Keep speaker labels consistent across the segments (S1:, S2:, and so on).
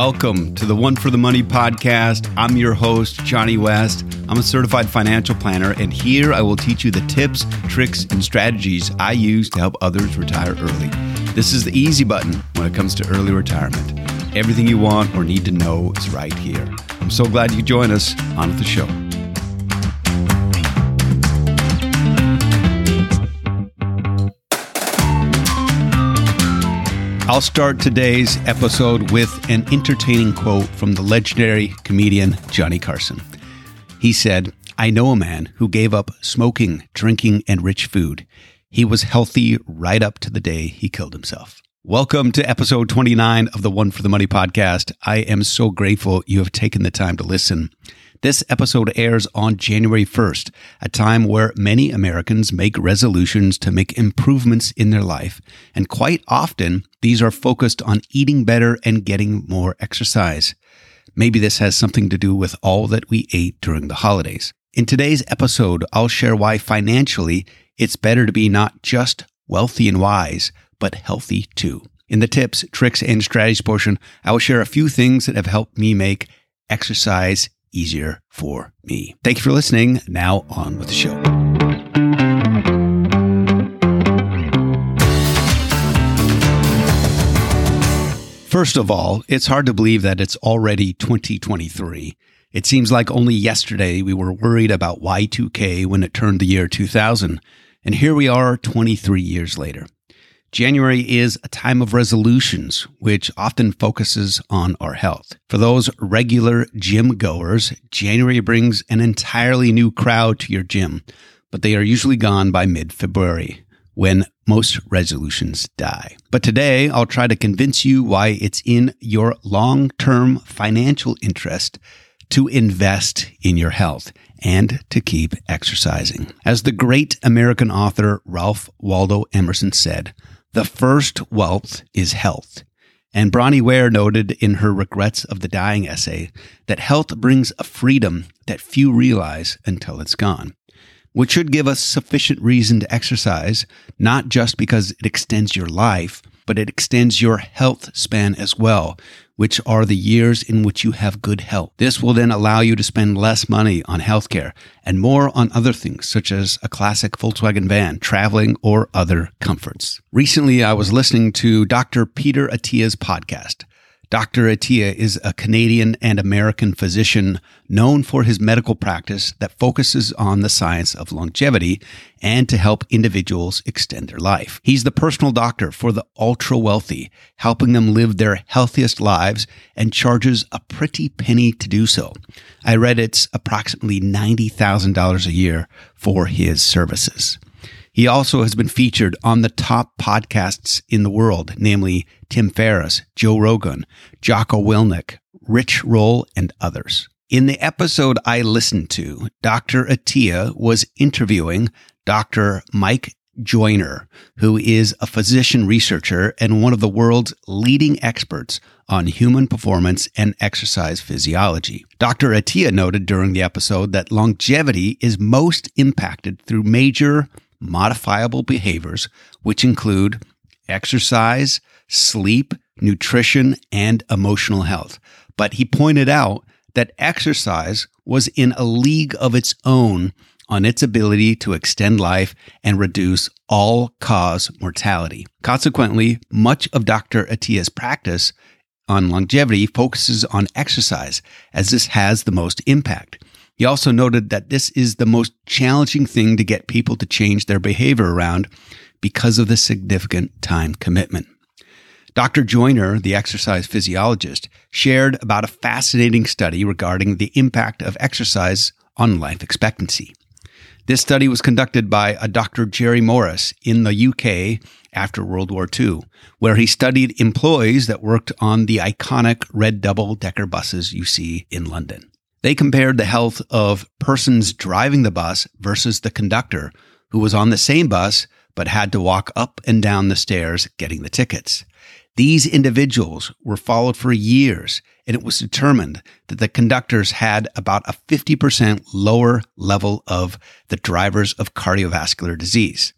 S1: Welcome to the One for the Money podcast. I'm your host, Johnny West. I'm a certified financial planner, and here I will teach you the tips, tricks, and strategies I use to help others retire early. This is the easy button when it comes to early retirement. Everything you want or need to know is right here. I'm so glad you join us on the show. I'll start today's episode with an entertaining quote from the legendary comedian Johnny Carson. He said, I know a man who gave up smoking, drinking, and rich food. He was healthy right up to the day he killed himself. Welcome to episode 29 of the One for the Money podcast. I am so grateful you have taken the time to listen. This episode airs on January 1st, a time where many Americans make resolutions to make improvements in their life. And quite often, these are focused on eating better and getting more exercise. Maybe this has something to do with all that we ate during the holidays. In today's episode, I'll share why financially it's better to be not just wealthy and wise, but healthy too. In the tips, tricks, and strategies portion, I will share a few things that have helped me make exercise easier for me. Thank you for listening. Now on with the show. First of all, it's hard to believe that it's already 2023. It seems like only yesterday we were worried about Y2K when it turned the year 2000. And here we are 23 years later. January is a time of resolutions, which often focuses on our health. For those regular gym goers, January brings an entirely new crowd to your gym, but they are usually gone by mid February when most resolutions die. But today, I'll try to convince you why it's in your long term financial interest to invest in your health and to keep exercising. As the great American author Ralph Waldo Emerson said, the first wealth is health. And Bronnie Ware noted in her Regrets of the Dying essay that health brings a freedom that few realize until it's gone, which should give us sufficient reason to exercise, not just because it extends your life, but it extends your health span as well, which are the years in which you have good health. This will then allow you to spend less money on healthcare and more on other things, such as a classic Volkswagen van, traveling, or other comforts. Recently, I was listening to Dr. Peter Attia's podcast. Dr. Attia is a Canadian and American physician known for his medical practice that focuses on the science of longevity and to help individuals extend their life. He's the personal doctor for the ultra wealthy, helping them live their healthiest lives and charges a pretty penny to do so. I read it's approximately $90,000 a year for his services. He also has been featured on the top podcasts in the world, namely Tim Ferriss, Joe Rogan, Jocko Willink, Rich Roll, and others. In the episode I listened to, Dr. Attia was interviewing Dr. Mike Joyner, who is a physician researcher and one of the world's leading experts on human performance and exercise physiology. Dr. Attia noted during the episode that longevity is most impacted through major modifiable behaviors, which include exercise, sleep, nutrition, and emotional health. But he pointed out that exercise was in a league of its own on its ability to extend life and reduce all cause mortality. Consequently, much of Dr. Attia's practice on longevity focuses on exercise, as this has the most impact. He also noted that this is the most challenging thing to get people to change their behavior around because of the significant time commitment. Dr. Joyner, the exercise physiologist, shared about a fascinating study regarding the impact of exercise on life expectancy. This study was conducted by a Dr. Jerry Morris in the UK after World War II, where he studied employees that worked on the iconic red double decker buses you see in London. They compared the health of persons driving the bus versus the conductor who was on the same bus but had to walk up and down the stairs getting the tickets. These individuals were followed for years, and it was determined that the conductors had about a 50% lower level of the drivers of cardiovascular disease.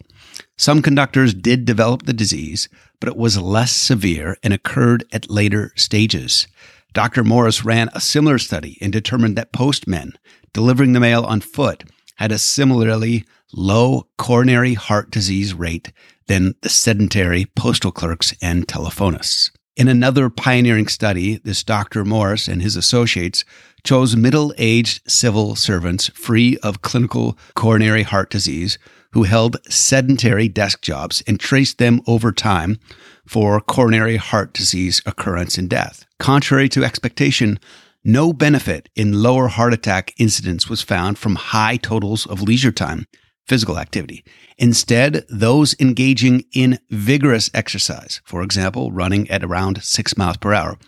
S1: Some conductors did develop the disease, but it was less severe and occurred at later stages. Dr. Morris ran a similar study and determined that postmen delivering the mail on foot had a similarly low coronary heart disease rate than the sedentary postal clerks and telephonists. In another pioneering study, this Dr. Morris and his associates chose middle aged civil servants free of clinical coronary heart disease who held sedentary desk jobs and traced them over time for coronary heart disease occurrence and death. Contrary to expectation, no benefit in lower heart attack incidence was found from high totals of leisure time physical activity. Instead, those engaging in vigorous exercise, for example, running at around six miles per hour,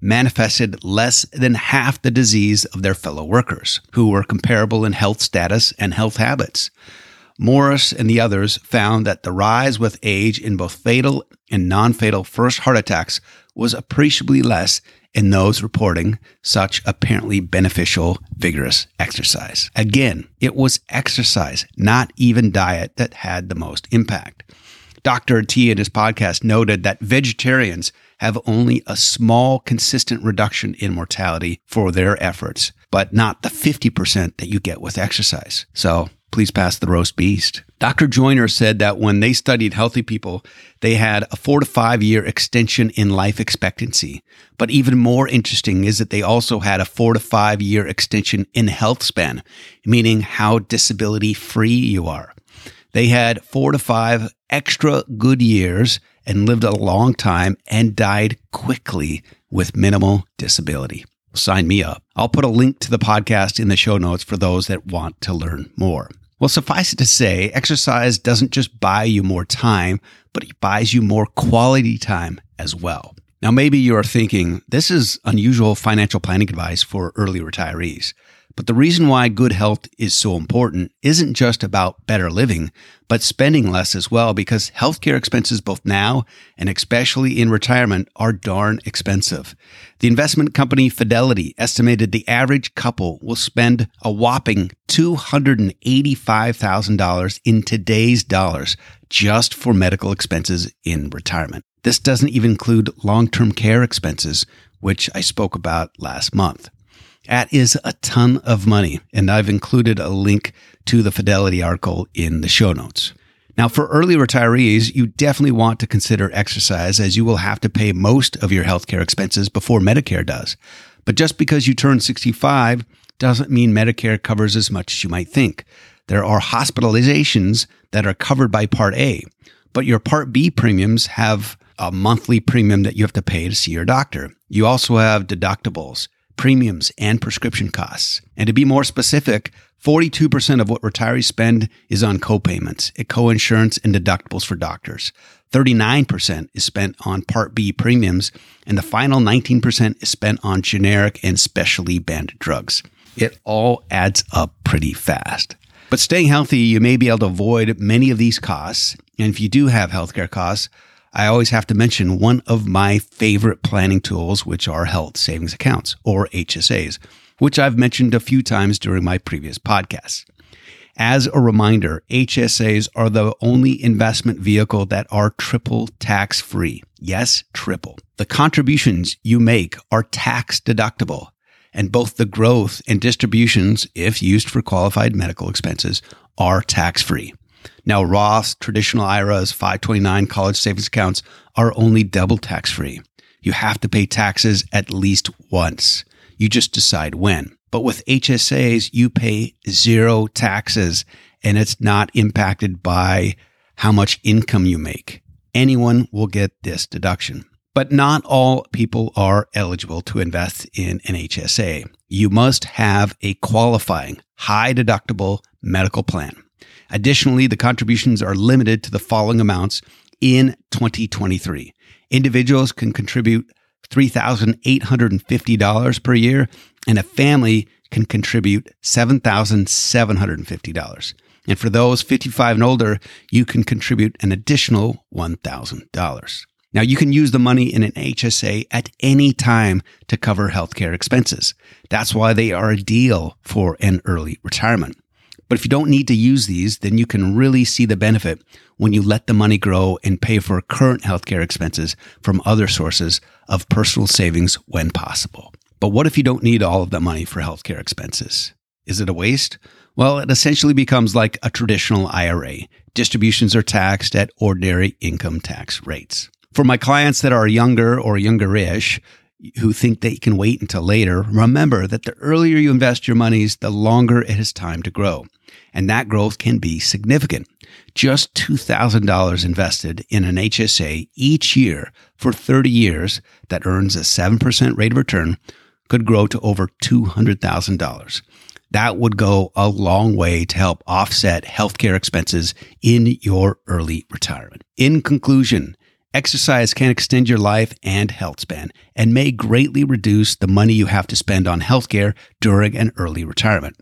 S1: manifested less than half the disease of their fellow workers, who were comparable in health status and health habits. Morris and the others found that the rise with age in both fatal and non fatal first heart attacks was appreciably less in those reporting such apparently beneficial, vigorous exercise. Again, it was exercise, not even diet, that had the most impact. Dr. T in his podcast noted that vegetarians have only a small, consistent reduction in mortality for their efforts, but not the 50% that you get with exercise. So please pass the roast beast. Dr. Joyner said that when they studied healthy people, they had a four to five year extension in life expectancy. But even more interesting is that they also had a four to five year extension in health span, meaning how disability free you are. They had four to five extra good years and lived a long time and died quickly with minimal disability. Sign me up. I'll put a link to the podcast in the show notes for those that want to learn more. Well, suffice it to say, exercise doesn't just buy you more time, but it buys you more quality time as well. Now, maybe you are thinking, this is unusual financial planning advice for early retirees. But the reason why good health is so important isn't just about better living, but spending less as well, because healthcare expenses both now and especially in retirement are darn expensive. The investment company Fidelity estimated the average couple will spend a whopping $285,000 in today's dollars just for medical expenses in retirement. This doesn't even include long term care expenses, which I spoke about last month. That is a ton of money, and I've included a link to the Fidelity article in the show notes. Now, for early retirees, you definitely want to consider exercise as you will have to pay most of your healthcare expenses before Medicare does. But just because you turn 65 doesn't mean Medicare covers as much as you might think. There are hospitalizations that are covered by Part A, but your Part B premiums have a monthly premium that you have to pay to see your doctor. You also have deductibles premiums, and prescription costs. And to be more specific, 42% of what retirees spend is on copayments, coinsurance, and deductibles for doctors. 39% is spent on Part B premiums, and the final 19% is spent on generic and specially banned drugs. It all adds up pretty fast. But staying healthy, you may be able to avoid many of these costs. And if you do have healthcare costs, I always have to mention one of my favorite planning tools, which are health savings accounts or HSAs, which I've mentioned a few times during my previous podcasts. As a reminder, HSAs are the only investment vehicle that are triple tax free. Yes, triple. The contributions you make are tax deductible, and both the growth and distributions, if used for qualified medical expenses, are tax free. Now, Roth, traditional IRAs, 529 college savings accounts are only double tax free. You have to pay taxes at least once. You just decide when. But with HSAs, you pay zero taxes and it's not impacted by how much income you make. Anyone will get this deduction. But not all people are eligible to invest in an HSA. You must have a qualifying, high deductible medical plan. Additionally, the contributions are limited to the following amounts in 2023. Individuals can contribute $3,850 per year, and a family can contribute $7,750. And for those 55 and older, you can contribute an additional $1,000. Now, you can use the money in an HSA at any time to cover healthcare expenses. That's why they are a deal for an early retirement. But if you don't need to use these, then you can really see the benefit when you let the money grow and pay for current healthcare expenses from other sources of personal savings when possible. But what if you don't need all of that money for healthcare expenses? Is it a waste? Well, it essentially becomes like a traditional IRA. Distributions are taxed at ordinary income tax rates. For my clients that are younger or younger-ish, who think they can wait until later, remember that the earlier you invest your monies, the longer it has time to grow. And that growth can be significant. Just $2,000 invested in an HSA each year for 30 years that earns a 7% rate of return could grow to over $200,000. That would go a long way to help offset healthcare expenses in your early retirement. In conclusion, exercise can extend your life and health span and may greatly reduce the money you have to spend on healthcare during an early retirement.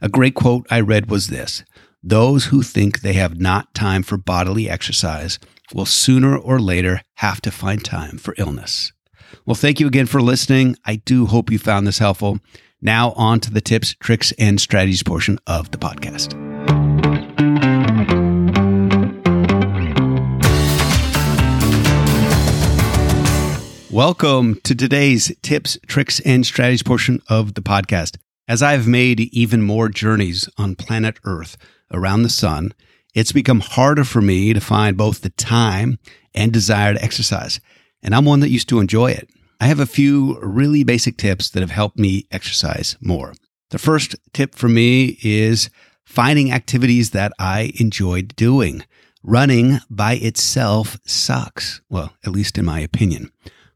S1: A great quote I read was this Those who think they have not time for bodily exercise will sooner or later have to find time for illness. Well, thank you again for listening. I do hope you found this helpful. Now, on to the tips, tricks, and strategies portion of the podcast. Welcome to today's tips, tricks, and strategies portion of the podcast. As I've made even more journeys on planet Earth around the sun, it's become harder for me to find both the time and desire to exercise. And I'm one that used to enjoy it. I have a few really basic tips that have helped me exercise more. The first tip for me is finding activities that I enjoyed doing. Running by itself sucks. Well, at least in my opinion.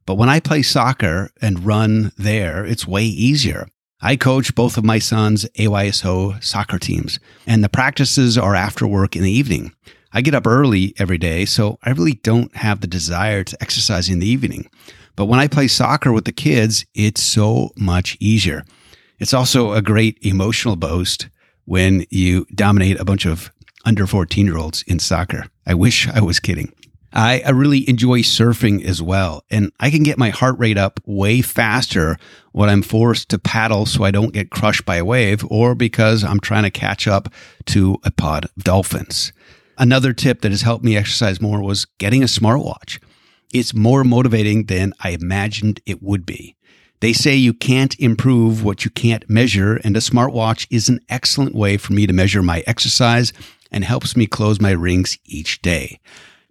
S1: But when I play soccer and run there, it's way easier. I coach both of my sons' AYSO soccer teams, and the practices are after work in the evening. I get up early every day, so I really don't have the desire to exercise in the evening. But when I play soccer with the kids, it's so much easier. It's also a great emotional boost when you dominate a bunch of under 14 year olds in soccer. I wish I was kidding. I, I, really enjoy surfing as well. And I can get my heart rate up way faster when I'm forced to paddle so I don't get crushed by a wave or because I'm trying to catch up to a pod of dolphins. Another tip that has helped me exercise more was getting a smartwatch. It's more motivating than I imagined it would be. They say you can't improve what you can't measure, and a smartwatch is an excellent way for me to measure my exercise and helps me close my rings each day.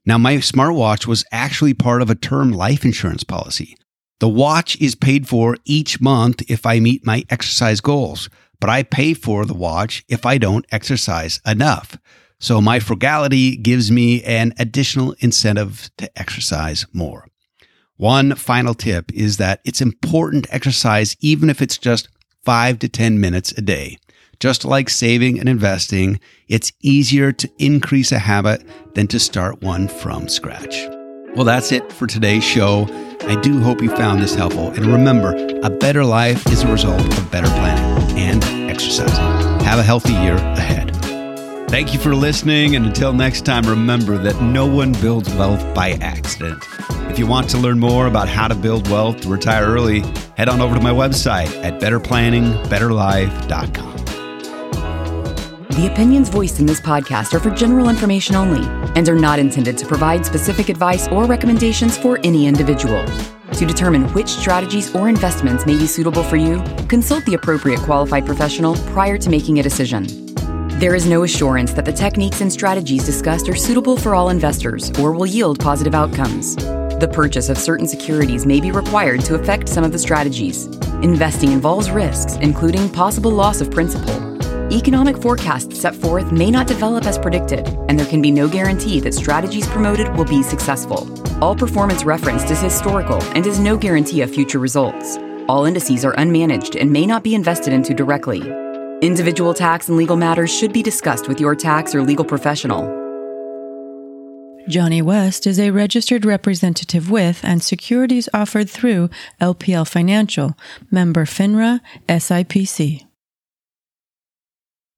S1: Now, my smartwatch was actually part of a term life insurance policy. The watch is paid for each month if I meet my exercise goals, but I pay for the watch if I don't exercise enough. So my frugality gives me an additional incentive to exercise more. One final tip is that it's important to exercise even if it's just five to 10 minutes a day. Just like saving and investing, it's easier to increase a habit than to start one from scratch. Well, that's it for today's show. I do hope you found this helpful. And remember, a better life is a result of better planning and exercising. Have a healthy year ahead. Thank you for listening, and until next time, remember that no one builds wealth by accident. If you want to learn more about how to build wealth to retire early, head on over to my website at betterplanningbetterlife.com.
S2: The opinions voiced in this podcast are for general information only and are not intended to provide specific advice or recommendations for any individual. To determine which strategies or investments may be suitable for you, consult the appropriate qualified professional prior to making a decision. There is no assurance that the techniques and strategies discussed are suitable for all investors or will yield positive outcomes. The purchase of certain securities may be required to affect some of the strategies. Investing involves risks, including possible loss of principal. Economic forecasts set forth may not develop as predicted, and there can be no guarantee that strategies promoted will be successful. All performance referenced is historical and is no guarantee of future results. All indices are unmanaged and may not be invested into directly. Individual tax and legal matters should be discussed with your tax or legal professional.
S3: Johnny West is a registered representative with and securities offered through LPL Financial, member FINRA SIPC.